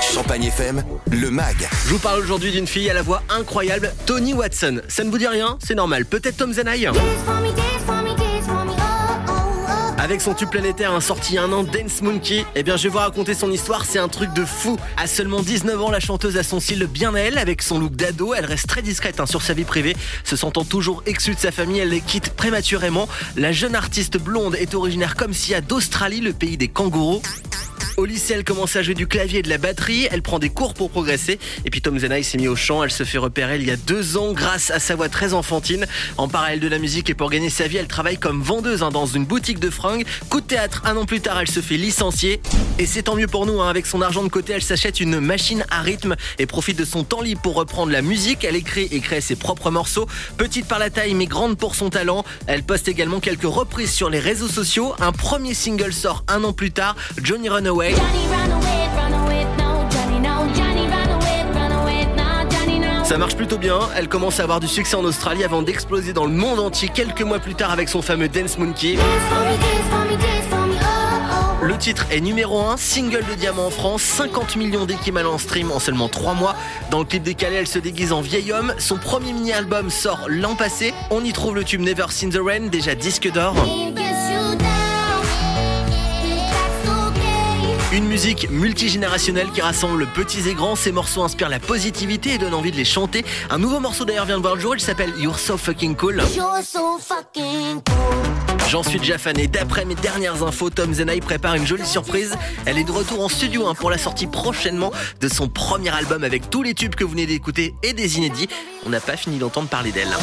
Champagne FM, le MAG. Je vous parle aujourd'hui d'une fille à la voix incroyable, Tony Watson. Ça ne vous dit rien C'est normal. Peut-être Tom Zenaï avec son tube planétaire un sorti un an, Dance Monkey, eh bien je vais vous raconter son histoire, c'est un truc de fou. À seulement 19 ans, la chanteuse a son style bien à elle, avec son look d'ado, elle reste très discrète hein, sur sa vie privée, se sentant toujours exclue de sa famille, elle les quitte prématurément. La jeune artiste blonde est originaire comme si à d'Australie, le pays des kangourous. Au lycée, elle commence à jouer du clavier et de la batterie. Elle prend des cours pour progresser. Et puis Tom Zenaï s'est mis au chant. Elle se fait repérer il y a deux ans grâce à sa voix très enfantine. En parallèle de la musique et pour gagner sa vie, elle travaille comme vendeuse hein, dans une boutique de fringues. Coup de théâtre, un an plus tard, elle se fait licencier. Et c'est tant mieux pour nous. Hein. Avec son argent de côté, elle s'achète une machine à rythme et profite de son temps libre pour reprendre la musique. Elle écrit et crée ses propres morceaux. Petite par la taille mais grande pour son talent. Elle poste également quelques reprises sur les réseaux sociaux. Un premier single sort un an plus tard, Johnny Runaway. Ça marche plutôt bien, elle commence à avoir du succès en Australie avant d'exploser dans le monde entier quelques mois plus tard avec son fameux Dance Monkey. Le titre est numéro 1, single de diamant en France, 50 millions d'équivalents stream en seulement 3 mois. Dans le clip décalé, elle se déguise en vieil homme. Son premier mini-album sort l'an passé. On y trouve le tube Never Seen the Rain, déjà disque d'or. Une musique multigénérationnelle qui rassemble petits et grands. Ces morceaux inspirent la positivité et donnent envie de les chanter. Un nouveau morceau d'ailleurs vient de voir le jour. Il s'appelle You're So Fucking Cool. J'en suis déjà fan et d'après mes dernières infos, Tom Zenai prépare une jolie surprise. Elle est de retour en studio hein, pour la sortie prochainement de son premier album avec tous les tubes que vous venez d'écouter et des inédits. On n'a pas fini d'entendre parler d'elle.